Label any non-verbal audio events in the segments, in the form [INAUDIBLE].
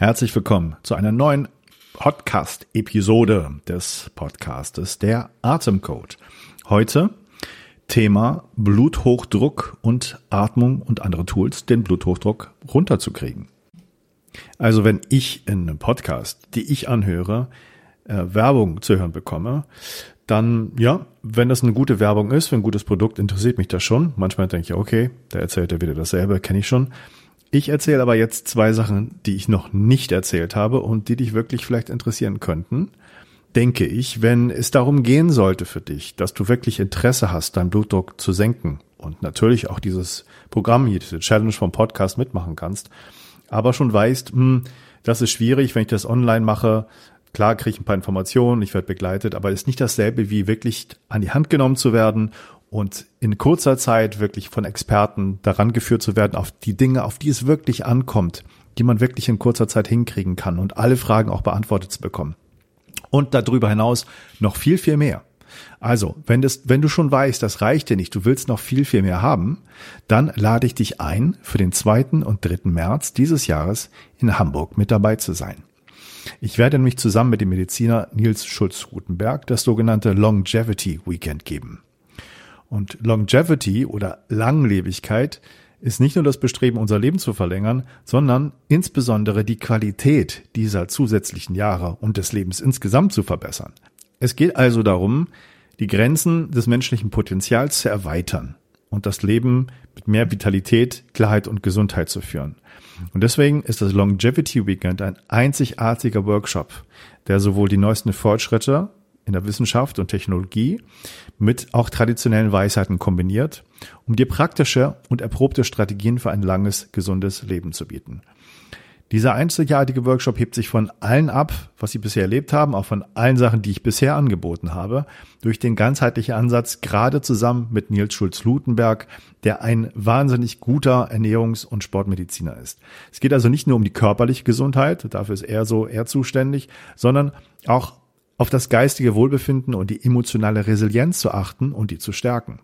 Herzlich willkommen zu einer neuen Podcast-Episode des Podcastes Der Atemcode. Heute Thema Bluthochdruck und Atmung und andere Tools, den Bluthochdruck runterzukriegen. Also wenn ich in einem Podcast, die ich anhöre, äh, Werbung zu hören bekomme, dann ja, wenn das eine gute Werbung ist, wenn ein gutes Produkt, interessiert mich das schon. Manchmal denke ich, okay, da erzählt er wieder dasselbe, kenne ich schon. Ich erzähle aber jetzt zwei Sachen, die ich noch nicht erzählt habe und die dich wirklich vielleicht interessieren könnten. Denke ich, wenn es darum gehen sollte für dich, dass du wirklich Interesse hast, deinen Blutdruck zu senken und natürlich auch dieses Programm hier, diese Challenge vom Podcast mitmachen kannst, aber schon weißt, hm, das ist schwierig, wenn ich das online mache. Klar kriege ich ein paar Informationen, ich werde begleitet, aber ist nicht dasselbe wie wirklich an die Hand genommen zu werden und in kurzer Zeit wirklich von Experten daran geführt zu werden auf die Dinge, auf die es wirklich ankommt, die man wirklich in kurzer Zeit hinkriegen kann und alle Fragen auch beantwortet zu bekommen. Und darüber hinaus noch viel, viel mehr. Also, wenn, das, wenn du schon weißt, das reicht dir nicht, du willst noch viel, viel mehr haben, dann lade ich dich ein, für den 2. und 3. März dieses Jahres in Hamburg mit dabei zu sein. Ich werde nämlich zusammen mit dem Mediziner Nils Schulz-Rutenberg das sogenannte Longevity Weekend geben. Und Longevity oder Langlebigkeit ist nicht nur das Bestreben, unser Leben zu verlängern, sondern insbesondere die Qualität dieser zusätzlichen Jahre und des Lebens insgesamt zu verbessern. Es geht also darum, die Grenzen des menschlichen Potenzials zu erweitern und das Leben mit mehr Vitalität, Klarheit und Gesundheit zu führen. Und deswegen ist das Longevity Weekend ein einzigartiger Workshop, der sowohl die neuesten Fortschritte in der Wissenschaft und Technologie mit auch traditionellen Weisheiten kombiniert, um dir praktische und erprobte Strategien für ein langes, gesundes Leben zu bieten. Dieser einzigartige Workshop hebt sich von allen ab, was Sie bisher erlebt haben, auch von allen Sachen, die ich bisher angeboten habe, durch den ganzheitlichen Ansatz, gerade zusammen mit Nils Schulz-Lutenberg, der ein wahnsinnig guter Ernährungs- und Sportmediziner ist. Es geht also nicht nur um die körperliche Gesundheit, dafür ist er so eher zuständig, sondern auch auf das geistige Wohlbefinden und die emotionale Resilienz zu achten und die zu stärken.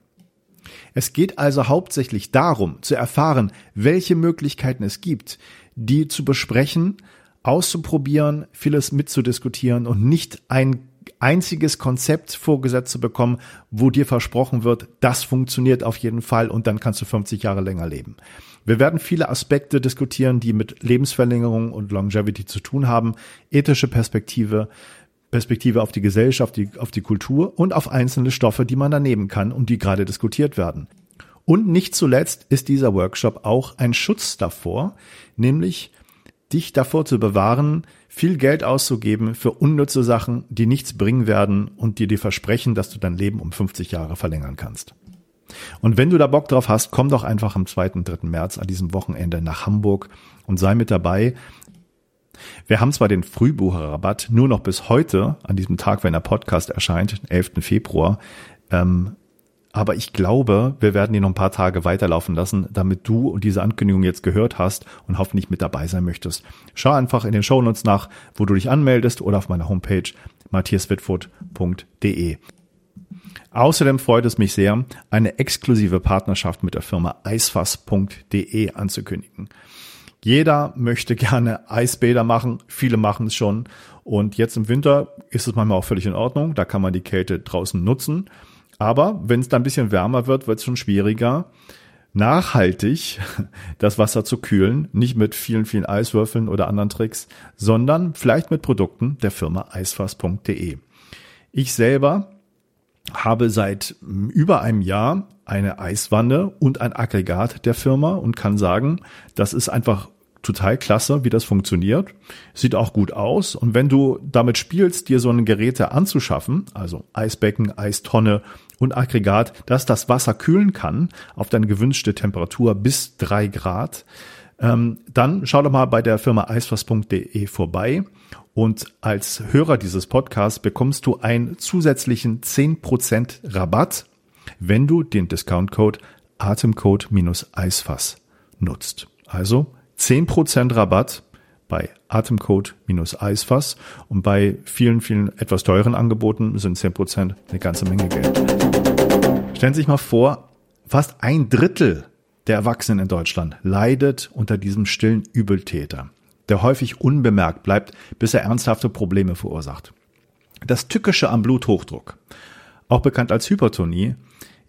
Es geht also hauptsächlich darum, zu erfahren, welche Möglichkeiten es gibt, die zu besprechen, auszuprobieren, vieles mitzudiskutieren und nicht ein einziges Konzept vorgesetzt zu bekommen, wo dir versprochen wird, das funktioniert auf jeden Fall und dann kannst du 50 Jahre länger leben. Wir werden viele Aspekte diskutieren, die mit Lebensverlängerung und Longevity zu tun haben, ethische Perspektive, Perspektive auf die Gesellschaft, die, auf die Kultur und auf einzelne Stoffe, die man da nehmen kann und die gerade diskutiert werden. Und nicht zuletzt ist dieser Workshop auch ein Schutz davor, nämlich dich davor zu bewahren, viel Geld auszugeben für unnütze Sachen, die nichts bringen werden und dir die versprechen, dass du dein Leben um 50 Jahre verlängern kannst. Und wenn du da Bock drauf hast, komm doch einfach am 2. und 3. März an diesem Wochenende nach Hamburg und sei mit dabei. Wir haben zwar den Frühbucherrabatt nur noch bis heute, an diesem Tag, wenn der Podcast erscheint, 11. Februar, ähm, aber ich glaube, wir werden ihn noch ein paar Tage weiterlaufen lassen, damit du diese Ankündigung jetzt gehört hast und hoffentlich mit dabei sein möchtest. Schau einfach in den Shownotes nach, wo du dich anmeldest oder auf meiner Homepage matthiaswitfurt.de. Außerdem freut es mich sehr, eine exklusive Partnerschaft mit der Firma eisfass.de anzukündigen. Jeder möchte gerne Eisbäder machen, viele machen es schon. Und jetzt im Winter ist es manchmal auch völlig in Ordnung, da kann man die Kälte draußen nutzen. Aber wenn es dann ein bisschen wärmer wird, wird es schon schwieriger, nachhaltig [LAUGHS] das Wasser zu kühlen. Nicht mit vielen, vielen Eiswürfeln oder anderen Tricks, sondern vielleicht mit Produkten der Firma eisfass.de. Ich selber habe seit über einem Jahr eine Eiswanne und ein Aggregat der Firma und kann sagen, das ist einfach total klasse, wie das funktioniert. Sieht auch gut aus. Und wenn du damit spielst, dir so ein Geräte anzuschaffen, also Eisbecken, Eistonne und Aggregat, das das Wasser kühlen kann auf deine gewünschte Temperatur bis drei Grad, ähm, dann schau doch mal bei der Firma eisfass.de vorbei. Und als Hörer dieses Podcasts bekommst du einen zusätzlichen 10% Rabatt, wenn du den Discount-Code Atemcode-Eisfass nutzt. Also 10% Rabatt bei Atemcode-Eisfass und bei vielen, vielen etwas teuren Angeboten sind 10% eine ganze Menge Geld. Stellen Sie sich mal vor, fast ein Drittel der Erwachsenen in Deutschland leidet unter diesem stillen Übeltäter. der häufig unbemerkt bleibt, bis er ernsthafte Probleme verursacht. Das Tückische am Bluthochdruck, auch bekannt als Hypertonie,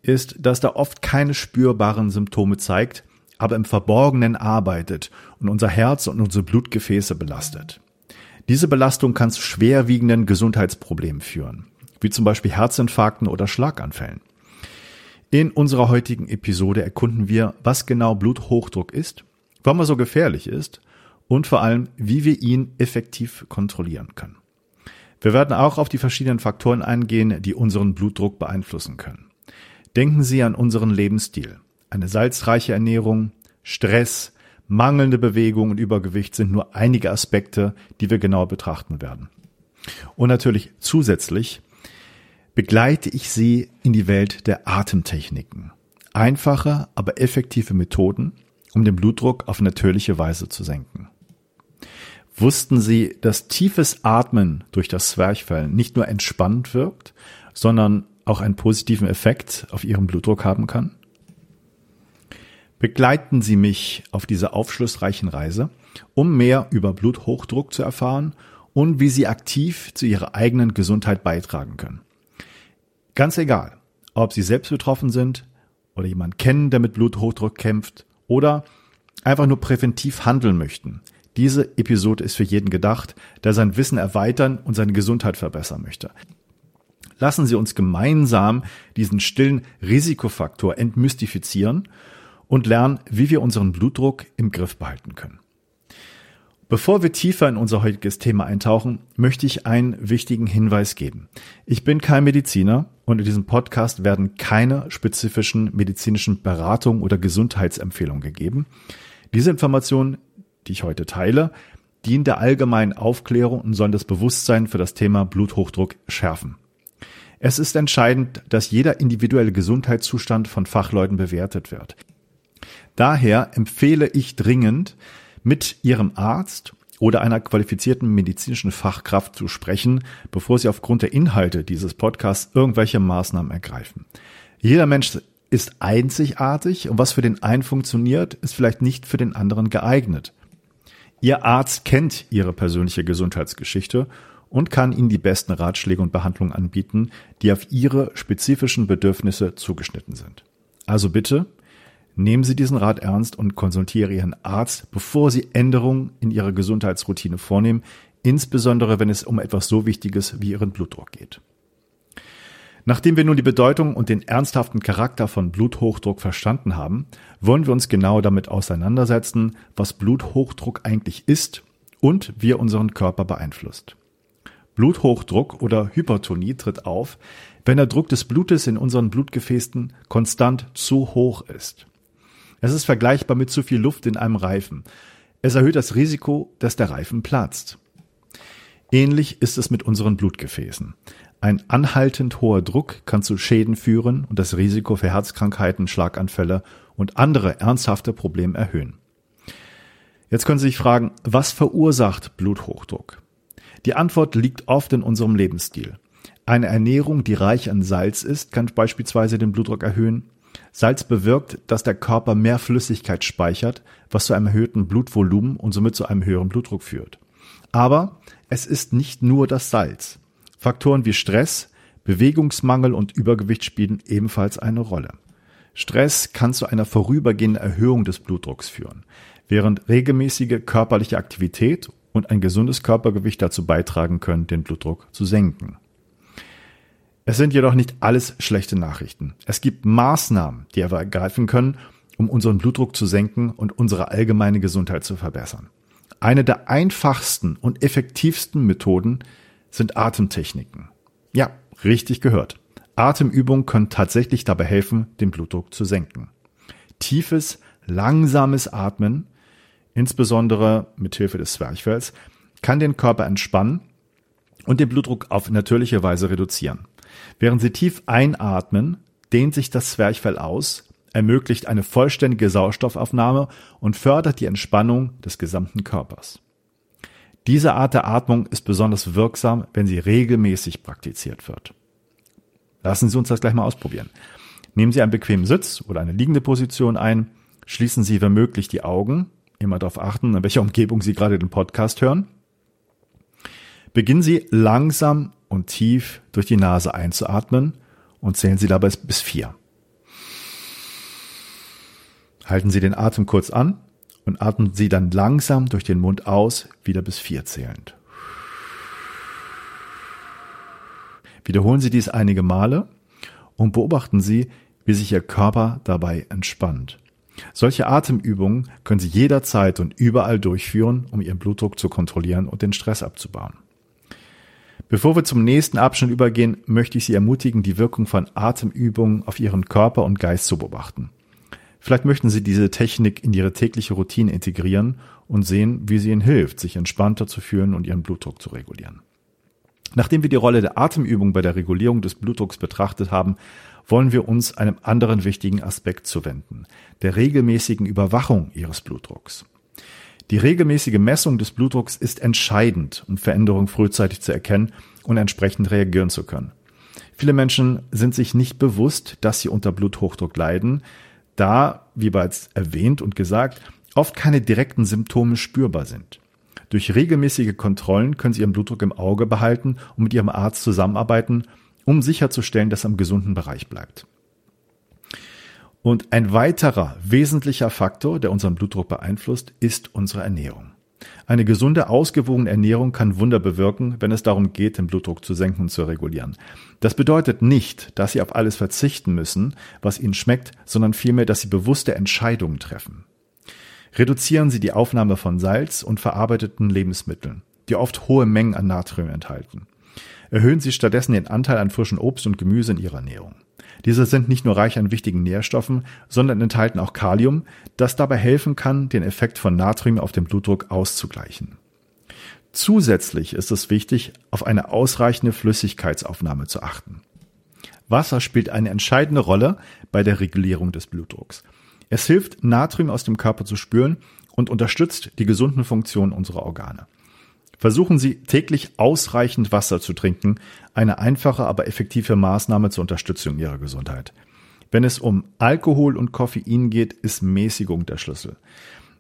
ist, dass er oft keine spürbaren Symptome zeigt, aber im Verborgenen arbeitet und unser Herz und unsere Blutgefäße belastet. Diese Belastung kann zu schwerwiegenden Gesundheitsproblemen führen, wie zum Beispiel Herzinfarkten oder Schlaganfällen. In unserer heutigen Episode erkunden wir, was genau Bluthochdruck ist, warum er so gefährlich ist und vor allem, wie wir ihn effektiv kontrollieren können. Wir werden auch auf die verschiedenen Faktoren eingehen, die unseren Blutdruck beeinflussen können. Denken Sie an unseren Lebensstil. Eine salzreiche Ernährung, Stress, mangelnde Bewegung und Übergewicht sind nur einige Aspekte, die wir genau betrachten werden. Und natürlich zusätzlich begleite ich Sie in die Welt der Atemtechniken. Einfache, aber effektive Methoden, um den Blutdruck auf natürliche Weise zu senken. Wussten Sie, dass tiefes Atmen durch das Zwerchfell nicht nur entspannt wirkt, sondern auch einen positiven Effekt auf Ihren Blutdruck haben kann? Begleiten Sie mich auf dieser aufschlussreichen Reise, um mehr über Bluthochdruck zu erfahren und wie Sie aktiv zu Ihrer eigenen Gesundheit beitragen können. Ganz egal, ob Sie selbst betroffen sind oder jemand kennen, der mit Bluthochdruck kämpft oder einfach nur präventiv handeln möchten. Diese Episode ist für jeden gedacht, der sein Wissen erweitern und seine Gesundheit verbessern möchte. Lassen Sie uns gemeinsam diesen stillen Risikofaktor entmystifizieren und lernen, wie wir unseren Blutdruck im Griff behalten können. Bevor wir tiefer in unser heutiges Thema eintauchen, möchte ich einen wichtigen Hinweis geben. Ich bin kein Mediziner und in diesem Podcast werden keine spezifischen medizinischen Beratungen oder Gesundheitsempfehlungen gegeben. Diese Informationen, die ich heute teile, dienen der allgemeinen Aufklärung und sollen das Bewusstsein für das Thema Bluthochdruck schärfen. Es ist entscheidend, dass jeder individuelle Gesundheitszustand von Fachleuten bewertet wird. Daher empfehle ich dringend, mit Ihrem Arzt oder einer qualifizierten medizinischen Fachkraft zu sprechen, bevor Sie aufgrund der Inhalte dieses Podcasts irgendwelche Maßnahmen ergreifen. Jeder Mensch ist einzigartig und was für den einen funktioniert, ist vielleicht nicht für den anderen geeignet. Ihr Arzt kennt Ihre persönliche Gesundheitsgeschichte und kann Ihnen die besten Ratschläge und Behandlungen anbieten, die auf Ihre spezifischen Bedürfnisse zugeschnitten sind. Also bitte Nehmen Sie diesen Rat ernst und konsultiere Ihren Arzt, bevor Sie Änderungen in Ihrer Gesundheitsroutine vornehmen, insbesondere wenn es um etwas so Wichtiges wie Ihren Blutdruck geht. Nachdem wir nun die Bedeutung und den ernsthaften Charakter von Bluthochdruck verstanden haben, wollen wir uns genau damit auseinandersetzen, was Bluthochdruck eigentlich ist und wie er unseren Körper beeinflusst. Bluthochdruck oder Hypertonie tritt auf, wenn der Druck des Blutes in unseren Blutgefäßen konstant zu hoch ist. Es ist vergleichbar mit zu viel Luft in einem Reifen. Es erhöht das Risiko, dass der Reifen platzt. Ähnlich ist es mit unseren Blutgefäßen. Ein anhaltend hoher Druck kann zu Schäden führen und das Risiko für Herzkrankheiten, Schlaganfälle und andere ernsthafte Probleme erhöhen. Jetzt können Sie sich fragen, was verursacht Bluthochdruck? Die Antwort liegt oft in unserem Lebensstil. Eine Ernährung, die reich an Salz ist, kann beispielsweise den Blutdruck erhöhen. Salz bewirkt, dass der Körper mehr Flüssigkeit speichert, was zu einem erhöhten Blutvolumen und somit zu einem höheren Blutdruck führt. Aber es ist nicht nur das Salz. Faktoren wie Stress, Bewegungsmangel und Übergewicht spielen ebenfalls eine Rolle. Stress kann zu einer vorübergehenden Erhöhung des Blutdrucks führen, während regelmäßige körperliche Aktivität und ein gesundes Körpergewicht dazu beitragen können, den Blutdruck zu senken. Es sind jedoch nicht alles schlechte Nachrichten. Es gibt Maßnahmen, die wir ergreifen können, um unseren Blutdruck zu senken und unsere allgemeine Gesundheit zu verbessern. Eine der einfachsten und effektivsten Methoden sind Atemtechniken. Ja, richtig gehört. Atemübungen können tatsächlich dabei helfen, den Blutdruck zu senken. Tiefes, langsames Atmen, insbesondere mit Hilfe des Zwerchfells, kann den Körper entspannen und den Blutdruck auf natürliche Weise reduzieren. Während Sie tief einatmen, dehnt sich das Zwerchfell aus, ermöglicht eine vollständige Sauerstoffaufnahme und fördert die Entspannung des gesamten Körpers. Diese Art der Atmung ist besonders wirksam, wenn sie regelmäßig praktiziert wird. Lassen Sie uns das gleich mal ausprobieren. Nehmen Sie einen bequemen Sitz oder eine liegende Position ein, schließen Sie wenn möglich die Augen, immer darauf achten, in welcher Umgebung Sie gerade den Podcast hören. Beginnen Sie langsam und tief durch die Nase einzuatmen und zählen Sie dabei bis vier. Halten Sie den Atem kurz an und atmen Sie dann langsam durch den Mund aus, wieder bis vier zählend. Wiederholen Sie dies einige Male und beobachten Sie, wie sich Ihr Körper dabei entspannt. Solche Atemübungen können Sie jederzeit und überall durchführen, um Ihren Blutdruck zu kontrollieren und den Stress abzubauen. Bevor wir zum nächsten Abschnitt übergehen, möchte ich Sie ermutigen, die Wirkung von Atemübungen auf Ihren Körper und Geist zu beobachten. Vielleicht möchten Sie diese Technik in Ihre tägliche Routine integrieren und sehen, wie sie Ihnen hilft, sich entspannter zu fühlen und Ihren Blutdruck zu regulieren. Nachdem wir die Rolle der Atemübung bei der Regulierung des Blutdrucks betrachtet haben, wollen wir uns einem anderen wichtigen Aspekt zuwenden, der regelmäßigen Überwachung Ihres Blutdrucks. Die regelmäßige Messung des Blutdrucks ist entscheidend, um Veränderungen frühzeitig zu erkennen und entsprechend reagieren zu können. Viele Menschen sind sich nicht bewusst, dass sie unter Bluthochdruck leiden, da, wie bereits erwähnt und gesagt, oft keine direkten Symptome spürbar sind. Durch regelmäßige Kontrollen können Sie Ihren Blutdruck im Auge behalten und mit Ihrem Arzt zusammenarbeiten, um sicherzustellen, dass er im gesunden Bereich bleibt. Und ein weiterer wesentlicher Faktor, der unseren Blutdruck beeinflusst, ist unsere Ernährung. Eine gesunde, ausgewogene Ernährung kann Wunder bewirken, wenn es darum geht, den Blutdruck zu senken und zu regulieren. Das bedeutet nicht, dass Sie auf alles verzichten müssen, was Ihnen schmeckt, sondern vielmehr, dass Sie bewusste Entscheidungen treffen. Reduzieren Sie die Aufnahme von Salz und verarbeiteten Lebensmitteln, die oft hohe Mengen an Natrium enthalten. Erhöhen Sie stattdessen den Anteil an frischen Obst und Gemüse in Ihrer Ernährung. Diese sind nicht nur reich an wichtigen Nährstoffen, sondern enthalten auch Kalium, das dabei helfen kann, den Effekt von Natrium auf den Blutdruck auszugleichen. Zusätzlich ist es wichtig, auf eine ausreichende Flüssigkeitsaufnahme zu achten. Wasser spielt eine entscheidende Rolle bei der Regulierung des Blutdrucks. Es hilft, Natrium aus dem Körper zu spüren und unterstützt die gesunden Funktionen unserer Organe. Versuchen Sie täglich ausreichend Wasser zu trinken, eine einfache, aber effektive Maßnahme zur Unterstützung Ihrer Gesundheit. Wenn es um Alkohol und Koffein geht, ist Mäßigung der Schlüssel.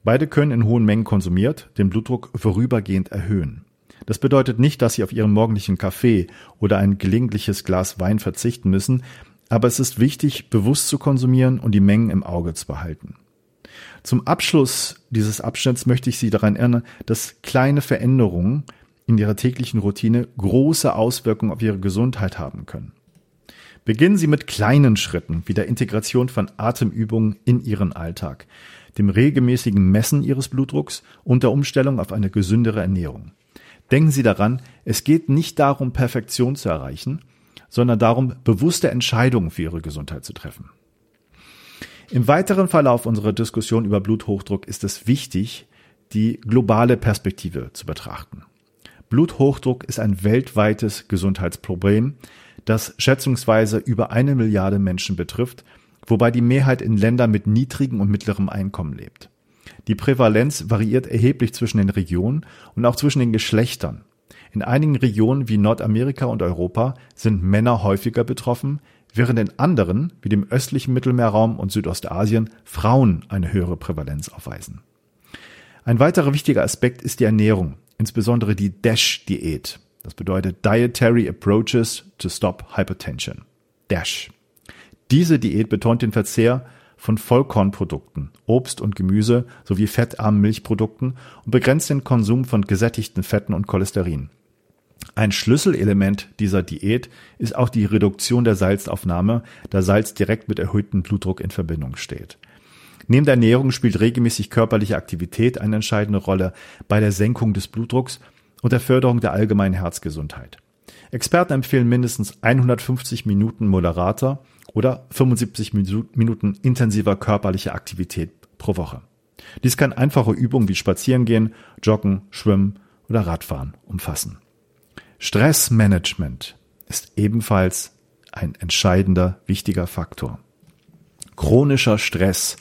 Beide können in hohen Mengen konsumiert den Blutdruck vorübergehend erhöhen. Das bedeutet nicht, dass Sie auf Ihren morgendlichen Kaffee oder ein gelegentliches Glas Wein verzichten müssen, aber es ist wichtig, bewusst zu konsumieren und die Mengen im Auge zu behalten. Zum Abschluss dieses Abschnitts möchte ich Sie daran erinnern, dass kleine Veränderungen in Ihrer täglichen Routine große Auswirkungen auf Ihre Gesundheit haben können. Beginnen Sie mit kleinen Schritten wie der Integration von Atemübungen in Ihren Alltag, dem regelmäßigen Messen Ihres Blutdrucks und der Umstellung auf eine gesündere Ernährung. Denken Sie daran, es geht nicht darum, Perfektion zu erreichen, sondern darum, bewusste Entscheidungen für Ihre Gesundheit zu treffen. Im weiteren Verlauf unserer Diskussion über Bluthochdruck ist es wichtig, die globale Perspektive zu betrachten. Bluthochdruck ist ein weltweites Gesundheitsproblem, das schätzungsweise über eine Milliarde Menschen betrifft, wobei die Mehrheit in Ländern mit niedrigem und mittlerem Einkommen lebt. Die Prävalenz variiert erheblich zwischen den Regionen und auch zwischen den Geschlechtern. In einigen Regionen wie Nordamerika und Europa sind Männer häufiger betroffen, während in anderen, wie dem östlichen Mittelmeerraum und Südostasien, Frauen eine höhere Prävalenz aufweisen. Ein weiterer wichtiger Aspekt ist die Ernährung, insbesondere die DASH-Diät. Das bedeutet Dietary Approaches to Stop Hypertension. DASH. Diese Diät betont den Verzehr von Vollkornprodukten, Obst und Gemüse sowie fettarmen Milchprodukten und begrenzt den Konsum von gesättigten Fetten und Cholesterin. Ein Schlüsselelement dieser Diät ist auch die Reduktion der Salzaufnahme, da Salz direkt mit erhöhtem Blutdruck in Verbindung steht. Neben der Ernährung spielt regelmäßig körperliche Aktivität eine entscheidende Rolle bei der Senkung des Blutdrucks und der Förderung der allgemeinen Herzgesundheit. Experten empfehlen mindestens 150 Minuten moderater oder 75 Minuten intensiver körperlicher Aktivität pro Woche. Dies kann einfache Übungen wie Spazierengehen, Joggen, Schwimmen oder Radfahren umfassen. Stressmanagement ist ebenfalls ein entscheidender, wichtiger Faktor. Chronischer Stress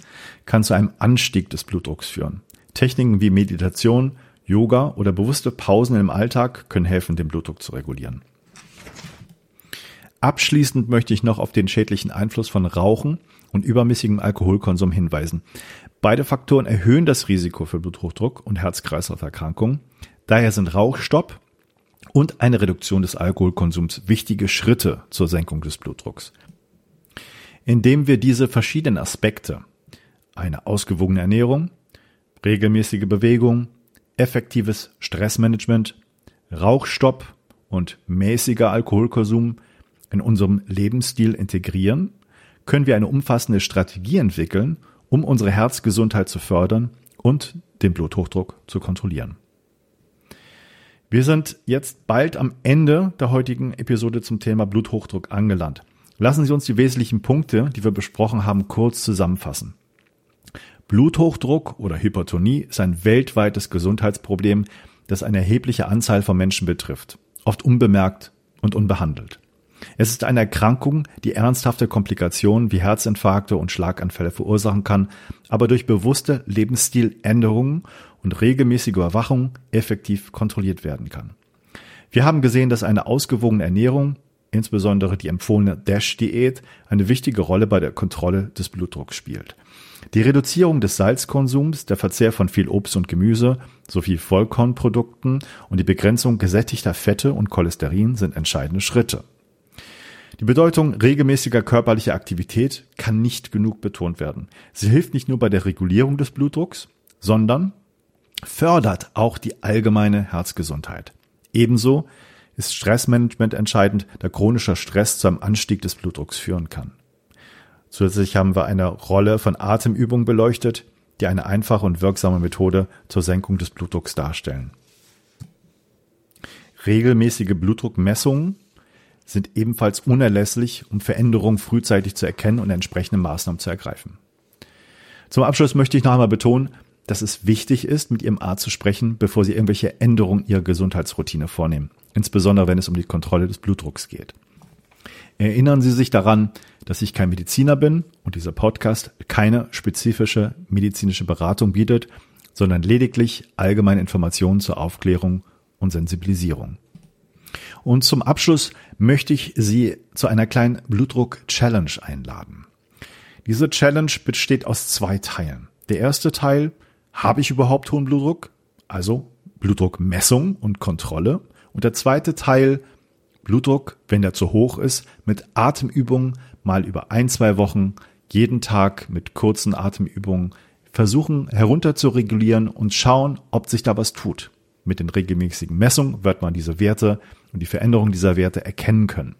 kann zu einem Anstieg des Blutdrucks führen. Techniken wie Meditation, Yoga oder bewusste Pausen im Alltag können helfen, den Blutdruck zu regulieren. Abschließend möchte ich noch auf den schädlichen Einfluss von Rauchen und übermäßigem Alkoholkonsum hinweisen. Beide Faktoren erhöhen das Risiko für Bluthochdruck und Herz-Kreislauf-Erkrankungen. Daher sind Rauchstopp und eine Reduktion des Alkoholkonsums wichtige Schritte zur Senkung des Blutdrucks. Indem wir diese verschiedenen Aspekte, eine ausgewogene Ernährung, regelmäßige Bewegung, effektives Stressmanagement, Rauchstopp und mäßiger Alkoholkonsum in unserem Lebensstil integrieren, können wir eine umfassende Strategie entwickeln, um unsere Herzgesundheit zu fördern und den Bluthochdruck zu kontrollieren. Wir sind jetzt bald am Ende der heutigen Episode zum Thema Bluthochdruck angelangt. Lassen Sie uns die wesentlichen Punkte, die wir besprochen haben, kurz zusammenfassen. Bluthochdruck oder Hypertonie ist ein weltweites Gesundheitsproblem, das eine erhebliche Anzahl von Menschen betrifft, oft unbemerkt und unbehandelt. Es ist eine Erkrankung, die ernsthafte Komplikationen wie Herzinfarkte und Schlaganfälle verursachen kann, aber durch bewusste Lebensstiländerungen und regelmäßige Überwachung effektiv kontrolliert werden kann. Wir haben gesehen, dass eine ausgewogene Ernährung, insbesondere die empfohlene DASH-Diät, eine wichtige Rolle bei der Kontrolle des Blutdrucks spielt. Die Reduzierung des Salzkonsums, der Verzehr von viel Obst und Gemüse sowie Vollkornprodukten und die Begrenzung gesättigter Fette und Cholesterin sind entscheidende Schritte. Die Bedeutung regelmäßiger körperlicher Aktivität kann nicht genug betont werden. Sie hilft nicht nur bei der Regulierung des Blutdrucks, sondern fördert auch die allgemeine Herzgesundheit. Ebenso ist Stressmanagement entscheidend, da chronischer Stress zu einem Anstieg des Blutdrucks führen kann. Zusätzlich haben wir eine Rolle von Atemübungen beleuchtet, die eine einfache und wirksame Methode zur Senkung des Blutdrucks darstellen. Regelmäßige Blutdruckmessungen sind ebenfalls unerlässlich, um Veränderungen frühzeitig zu erkennen und entsprechende Maßnahmen zu ergreifen. Zum Abschluss möchte ich noch einmal betonen, dass es wichtig ist, mit Ihrem Arzt zu sprechen, bevor Sie irgendwelche Änderungen Ihrer Gesundheitsroutine vornehmen, insbesondere wenn es um die Kontrolle des Blutdrucks geht. Erinnern Sie sich daran, dass ich kein Mediziner bin und dieser Podcast keine spezifische medizinische Beratung bietet, sondern lediglich allgemeine Informationen zur Aufklärung und Sensibilisierung. Und zum Abschluss möchte ich Sie zu einer kleinen Blutdruck-Challenge einladen. Diese Challenge besteht aus zwei Teilen. Der erste Teil, habe ich überhaupt hohen Blutdruck? Also Blutdruckmessung und Kontrolle. Und der zweite Teil, Blutdruck, wenn der zu hoch ist, mit Atemübungen mal über ein, zwei Wochen jeden Tag mit kurzen Atemübungen versuchen herunter zu regulieren und schauen, ob sich da was tut. Mit den regelmäßigen Messungen wird man diese Werte und die Veränderung dieser Werte erkennen können.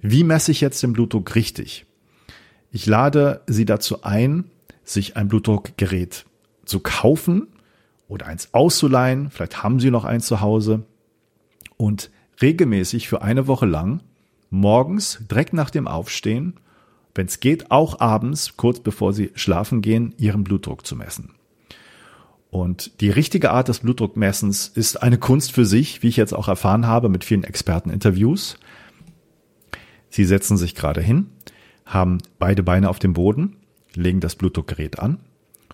Wie messe ich jetzt den Blutdruck richtig? Ich lade Sie dazu ein, sich ein Blutdruckgerät zu kaufen oder eins auszuleihen. Vielleicht haben Sie noch eins zu Hause und regelmäßig für eine Woche lang morgens direkt nach dem Aufstehen, wenn es geht, auch abends, kurz bevor Sie schlafen gehen, Ihren Blutdruck zu messen. Und die richtige Art des Blutdruckmessens ist eine Kunst für sich, wie ich jetzt auch erfahren habe mit vielen Experteninterviews. Sie setzen sich gerade hin, haben beide Beine auf dem Boden, legen das Blutdruckgerät an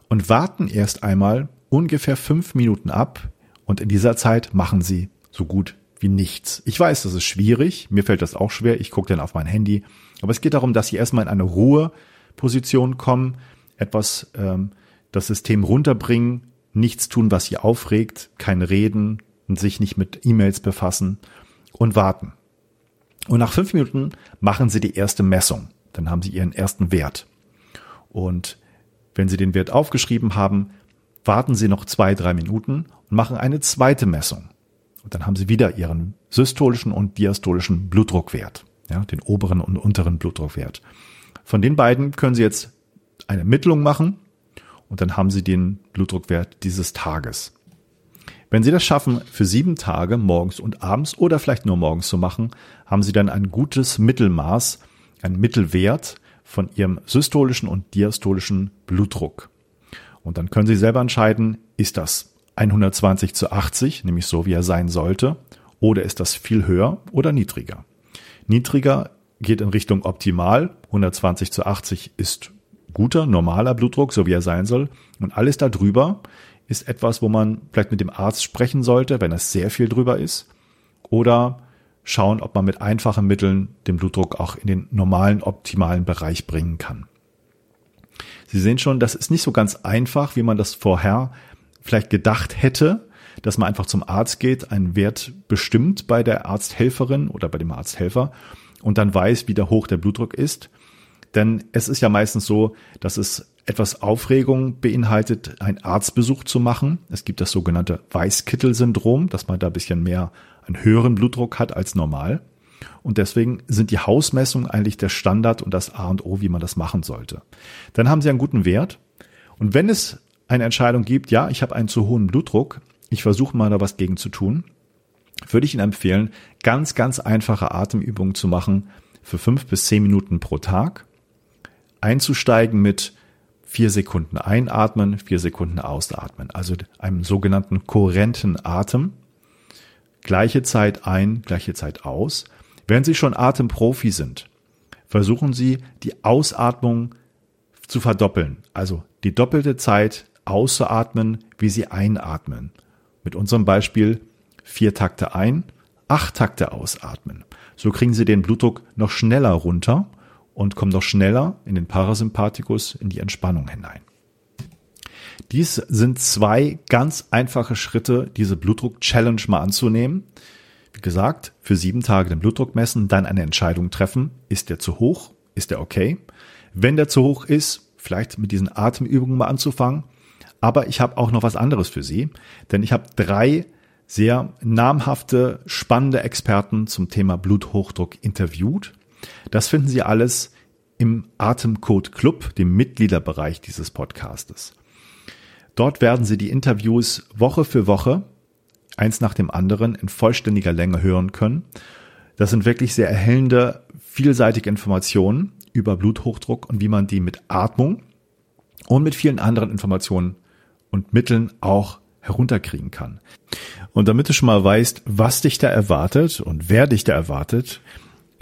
und warten erst einmal ungefähr fünf Minuten ab und in dieser Zeit machen Sie so gut wie nichts. Ich weiß, das ist schwierig, mir fällt das auch schwer, ich gucke dann auf mein Handy, aber es geht darum, dass Sie erstmal in eine Ruheposition kommen, etwas ähm, das System runterbringen, nichts tun, was Sie aufregt, kein Reden sich nicht mit E-Mails befassen und warten. Und nach fünf Minuten machen Sie die erste Messung. Dann haben Sie Ihren ersten Wert. Und wenn Sie den Wert aufgeschrieben haben, warten Sie noch zwei, drei Minuten und machen eine zweite Messung. Und dann haben Sie wieder Ihren systolischen und diastolischen Blutdruckwert, ja, den oberen und unteren Blutdruckwert. Von den beiden können Sie jetzt eine Ermittlung machen und dann haben Sie den Blutdruckwert dieses Tages. Wenn Sie das schaffen, für sieben Tage morgens und abends oder vielleicht nur morgens zu machen, haben Sie dann ein gutes Mittelmaß, ein Mittelwert von Ihrem systolischen und diastolischen Blutdruck. Und dann können Sie selber entscheiden, ist das 120 zu 80, nämlich so wie er sein sollte, oder ist das viel höher oder niedriger? Niedriger geht in Richtung optimal, 120 zu 80 ist guter, normaler Blutdruck, so wie er sein soll. Und alles darüber ist etwas, wo man vielleicht mit dem Arzt sprechen sollte, wenn es sehr viel drüber ist. Oder schauen, ob man mit einfachen Mitteln den Blutdruck auch in den normalen, optimalen Bereich bringen kann. Sie sehen schon, das ist nicht so ganz einfach, wie man das vorher vielleicht gedacht hätte, dass man einfach zum Arzt geht, einen Wert bestimmt bei der Arzthelferin oder bei dem Arzthelfer und dann weiß, wie der hoch der Blutdruck ist. Denn es ist ja meistens so, dass es etwas Aufregung beinhaltet, einen Arztbesuch zu machen. Es gibt das sogenannte Weißkittel-Syndrom, dass man da ein bisschen mehr einen höheren Blutdruck hat als normal. Und deswegen sind die Hausmessungen eigentlich der Standard und das A und O, wie man das machen sollte. Dann haben Sie einen guten Wert. Und wenn es eine Entscheidung gibt, ja, ich habe einen zu hohen Blutdruck, ich versuche mal da was gegen zu tun, würde ich Ihnen empfehlen, ganz, ganz einfache Atemübungen zu machen für fünf bis zehn Minuten pro Tag. Einzusteigen mit vier Sekunden einatmen, vier Sekunden ausatmen, also einem sogenannten kohärenten Atem. Gleiche Zeit ein, gleiche Zeit aus. Wenn Sie schon Atemprofi sind, versuchen Sie die Ausatmung zu verdoppeln, also die doppelte Zeit auszuatmen, wie Sie einatmen. Mit unserem Beispiel vier Takte ein, acht Takte ausatmen. So kriegen Sie den Blutdruck noch schneller runter und kommen noch schneller in den Parasympathikus, in die Entspannung hinein. Dies sind zwei ganz einfache Schritte, diese Blutdruck-Challenge mal anzunehmen. Wie gesagt, für sieben Tage den Blutdruck messen, dann eine Entscheidung treffen. Ist der zu hoch? Ist der okay? Wenn der zu hoch ist, vielleicht mit diesen Atemübungen mal anzufangen. Aber ich habe auch noch was anderes für Sie, denn ich habe drei sehr namhafte, spannende Experten zum Thema Bluthochdruck interviewt. Das finden Sie alles im Atemcode Club, dem Mitgliederbereich dieses Podcastes. Dort werden Sie die Interviews Woche für Woche, eins nach dem anderen, in vollständiger Länge hören können. Das sind wirklich sehr erhellende, vielseitige Informationen über Bluthochdruck und wie man die mit Atmung und mit vielen anderen Informationen und Mitteln auch herunterkriegen kann. Und damit du schon mal weißt, was dich da erwartet und wer dich da erwartet,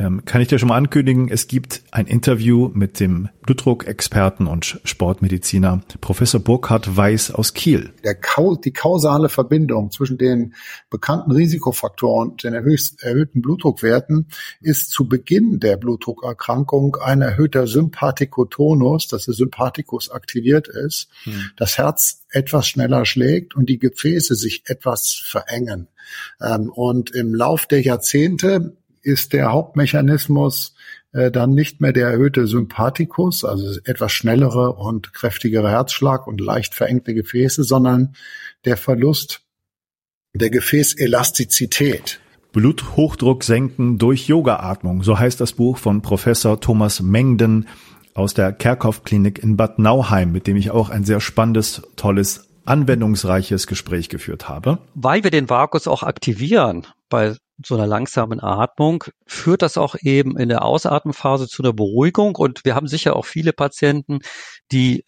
ähm, kann ich dir schon mal ankündigen, es gibt ein Interview mit dem Blutdruckexperten und Sportmediziner Professor Burkhard Weiß aus Kiel. Der, die kausale Verbindung zwischen den bekannten Risikofaktoren und den erhöhten Blutdruckwerten ist zu Beginn der Blutdruckerkrankung ein erhöhter Sympathikotonus, dass der Sympathikus aktiviert ist, hm. das Herz etwas schneller schlägt und die Gefäße sich etwas verengen. Ähm, und im Lauf der Jahrzehnte ist der Hauptmechanismus äh, dann nicht mehr der erhöhte Sympathikus, also etwas schnellere und kräftigere Herzschlag und leicht verengte Gefäße, sondern der Verlust der Gefäßelastizität. Bluthochdruck senken durch Yogaatmung, so heißt das Buch von Professor Thomas Mengden aus der Kerkhoff-Klinik in Bad Nauheim, mit dem ich auch ein sehr spannendes, tolles, anwendungsreiches Gespräch geführt habe. Weil wir den Vagus auch aktivieren bei so einer langsamen Atmung führt das auch eben in der Ausatmenphase zu einer Beruhigung. Und wir haben sicher auch viele Patienten, die,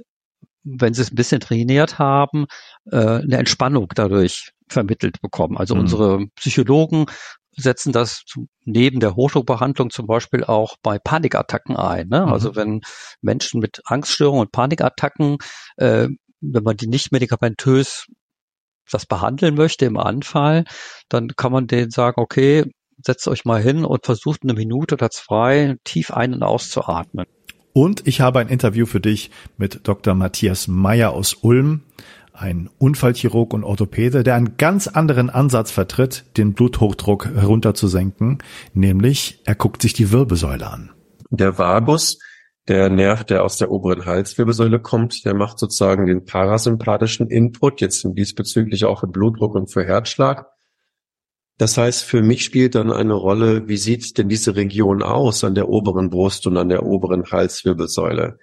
wenn sie es ein bisschen trainiert haben, äh, eine Entspannung dadurch vermittelt bekommen. Also mhm. unsere Psychologen setzen das neben der Hochdruckbehandlung zum Beispiel auch bei Panikattacken ein. Ne? Mhm. Also wenn Menschen mit Angststörungen und Panikattacken, äh, wenn man die nicht medikamentös das behandeln möchte im Anfall, dann kann man denen sagen, okay, setzt euch mal hin und versucht eine Minute oder zwei tief ein- und auszuatmen. Und ich habe ein Interview für dich mit Dr. Matthias Meyer aus Ulm, ein Unfallchirurg und Orthopäde, der einen ganz anderen Ansatz vertritt, den Bluthochdruck herunterzusenken, nämlich er guckt sich die Wirbelsäule an. Der Vagus der Nerv, der aus der oberen Halswirbelsäule kommt, der macht sozusagen den parasympathischen Input, jetzt diesbezüglich auch für Blutdruck und für Herzschlag. Das heißt, für mich spielt dann eine Rolle, wie sieht denn diese Region aus an der oberen Brust und an der oberen Halswirbelsäule?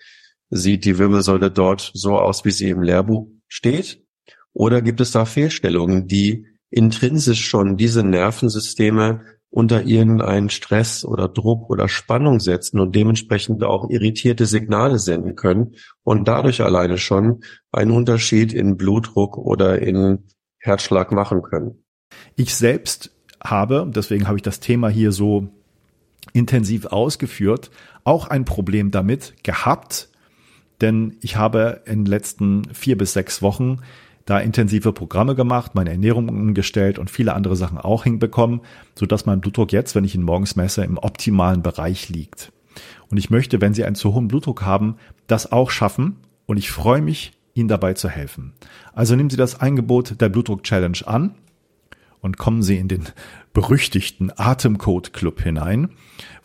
Sieht die Wirbelsäule dort so aus, wie sie im Lehrbuch steht? Oder gibt es da Fehlstellungen, die intrinsisch schon diese Nervensysteme unter irgendeinen Stress oder Druck oder Spannung setzen und dementsprechend auch irritierte Signale senden können und dadurch alleine schon einen Unterschied in Blutdruck oder in Herzschlag machen können. Ich selbst habe, deswegen habe ich das Thema hier so intensiv ausgeführt, auch ein Problem damit gehabt, denn ich habe in den letzten vier bis sechs Wochen da intensive Programme gemacht, meine Ernährung umgestellt und viele andere Sachen auch hinbekommen, sodass mein Blutdruck jetzt, wenn ich ihn morgens messe, im optimalen Bereich liegt. Und ich möchte, wenn Sie einen zu hohen Blutdruck haben, das auch schaffen und ich freue mich, Ihnen dabei zu helfen. Also nehmen Sie das Angebot der Blutdruck Challenge an und kommen Sie in den berüchtigten Atemcode Club hinein,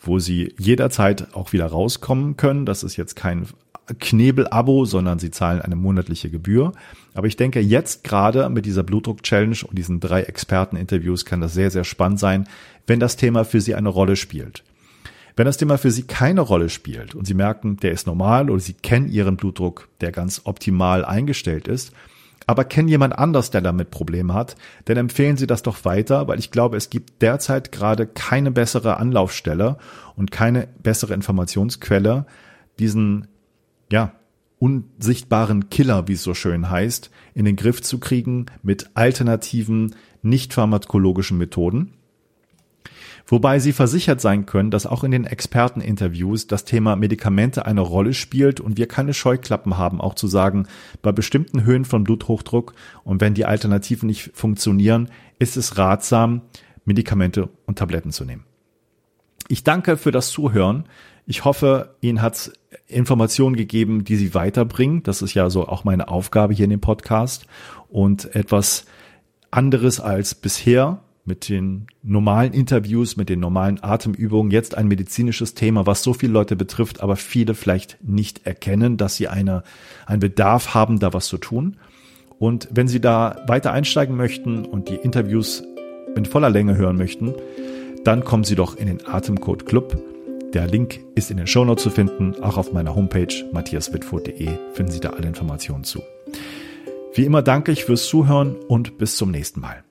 wo Sie jederzeit auch wieder rauskommen können. Das ist jetzt kein Knebel-Abo, sondern Sie zahlen eine monatliche Gebühr. Aber ich denke, jetzt gerade mit dieser Blutdruck-Challenge und diesen drei Experten-Interviews kann das sehr, sehr spannend sein, wenn das Thema für Sie eine Rolle spielt. Wenn das Thema für Sie keine Rolle spielt und Sie merken, der ist normal oder Sie kennen Ihren Blutdruck, der ganz optimal eingestellt ist, aber kennen jemand anders, der damit Probleme hat, dann empfehlen Sie das doch weiter, weil ich glaube, es gibt derzeit gerade keine bessere Anlaufstelle und keine bessere Informationsquelle, diesen, ja, unsichtbaren Killer, wie es so schön heißt, in den Griff zu kriegen mit alternativen, nicht pharmakologischen Methoden. Wobei sie versichert sein können, dass auch in den Experteninterviews das Thema Medikamente eine Rolle spielt und wir keine Scheuklappen haben, auch zu sagen, bei bestimmten Höhen von Bluthochdruck und wenn die Alternativen nicht funktionieren, ist es ratsam, Medikamente und Tabletten zu nehmen. Ich danke für das Zuhören. Ich hoffe, Ihnen hat Informationen gegeben, die Sie weiterbringen. Das ist ja so auch meine Aufgabe hier in dem Podcast und etwas anderes als bisher mit den normalen Interviews, mit den normalen Atemübungen jetzt ein medizinisches Thema, was so viele Leute betrifft, aber viele vielleicht nicht erkennen, dass sie eine, einen Bedarf haben, da was zu tun. Und wenn Sie da weiter einsteigen möchten und die Interviews in voller Länge hören möchten, dann kommen Sie doch in den Atemcode Club. Der Link ist in den Shownotes zu finden, auch auf meiner Homepage matthiaswitfurt.de finden Sie da alle Informationen zu. Wie immer danke ich fürs Zuhören und bis zum nächsten Mal.